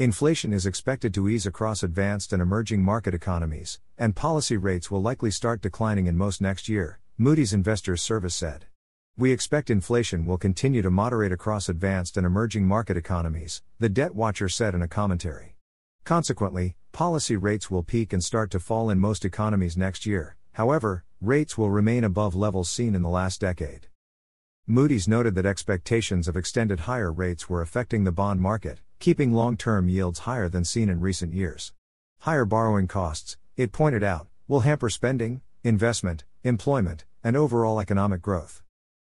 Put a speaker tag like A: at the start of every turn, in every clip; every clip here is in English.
A: Inflation is expected to ease across advanced and emerging market economies, and policy rates will likely start declining in most next year, Moody's Investors Service said. We expect inflation will continue to moderate across advanced and emerging market economies, the debt watcher said in a commentary. Consequently, policy rates will peak and start to fall in most economies next year, however, rates will remain above levels seen in the last decade. Moody's noted that expectations of extended higher rates were affecting the bond market, keeping long term yields higher than seen in recent years. Higher borrowing costs, it pointed out, will hamper spending, investment, employment, and overall economic growth.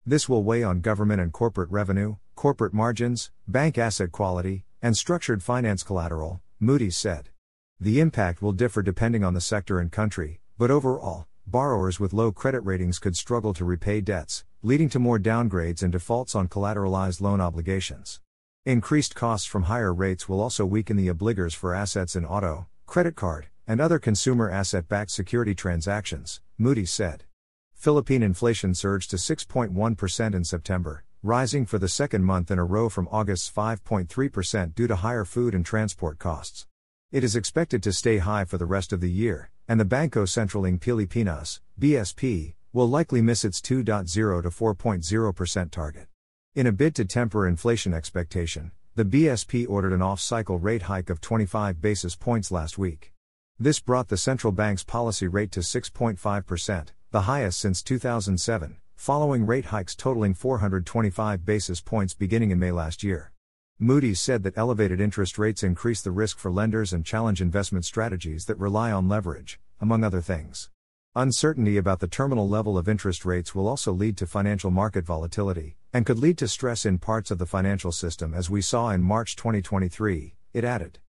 A: This will weigh on government and corporate revenue, corporate margins, bank asset quality, and structured finance collateral, Moody's said. The impact will differ depending on the sector and country, but overall, borrowers with low credit ratings could struggle to repay debts, leading to more downgrades and defaults on collateralized loan obligations. Increased costs from higher rates will also weaken the obligors for assets in auto, credit card, and other consumer asset backed security transactions, Moody's said. Philippine inflation surged to 6.1% in September, rising for the second month in a row from August's 5.3% due to higher food and transport costs. It is expected to stay high for the rest of the year, and the Banco Sentral ng Pilipinas, BSP, will likely miss its 2.0 to 4.0% target. In a bid to temper inflation expectation, the BSP ordered an off cycle rate hike of 25 basis points last week. This brought the central bank's policy rate to 6.5%, the highest since 2007, following rate hikes totaling 425 basis points beginning in May last year. Moody's said that elevated interest rates increase the risk for lenders and challenge investment strategies that rely on leverage, among other things. Uncertainty about the terminal level of interest rates will also lead to financial market volatility, and could lead to stress in parts of the financial system as we saw in March 2023, it added.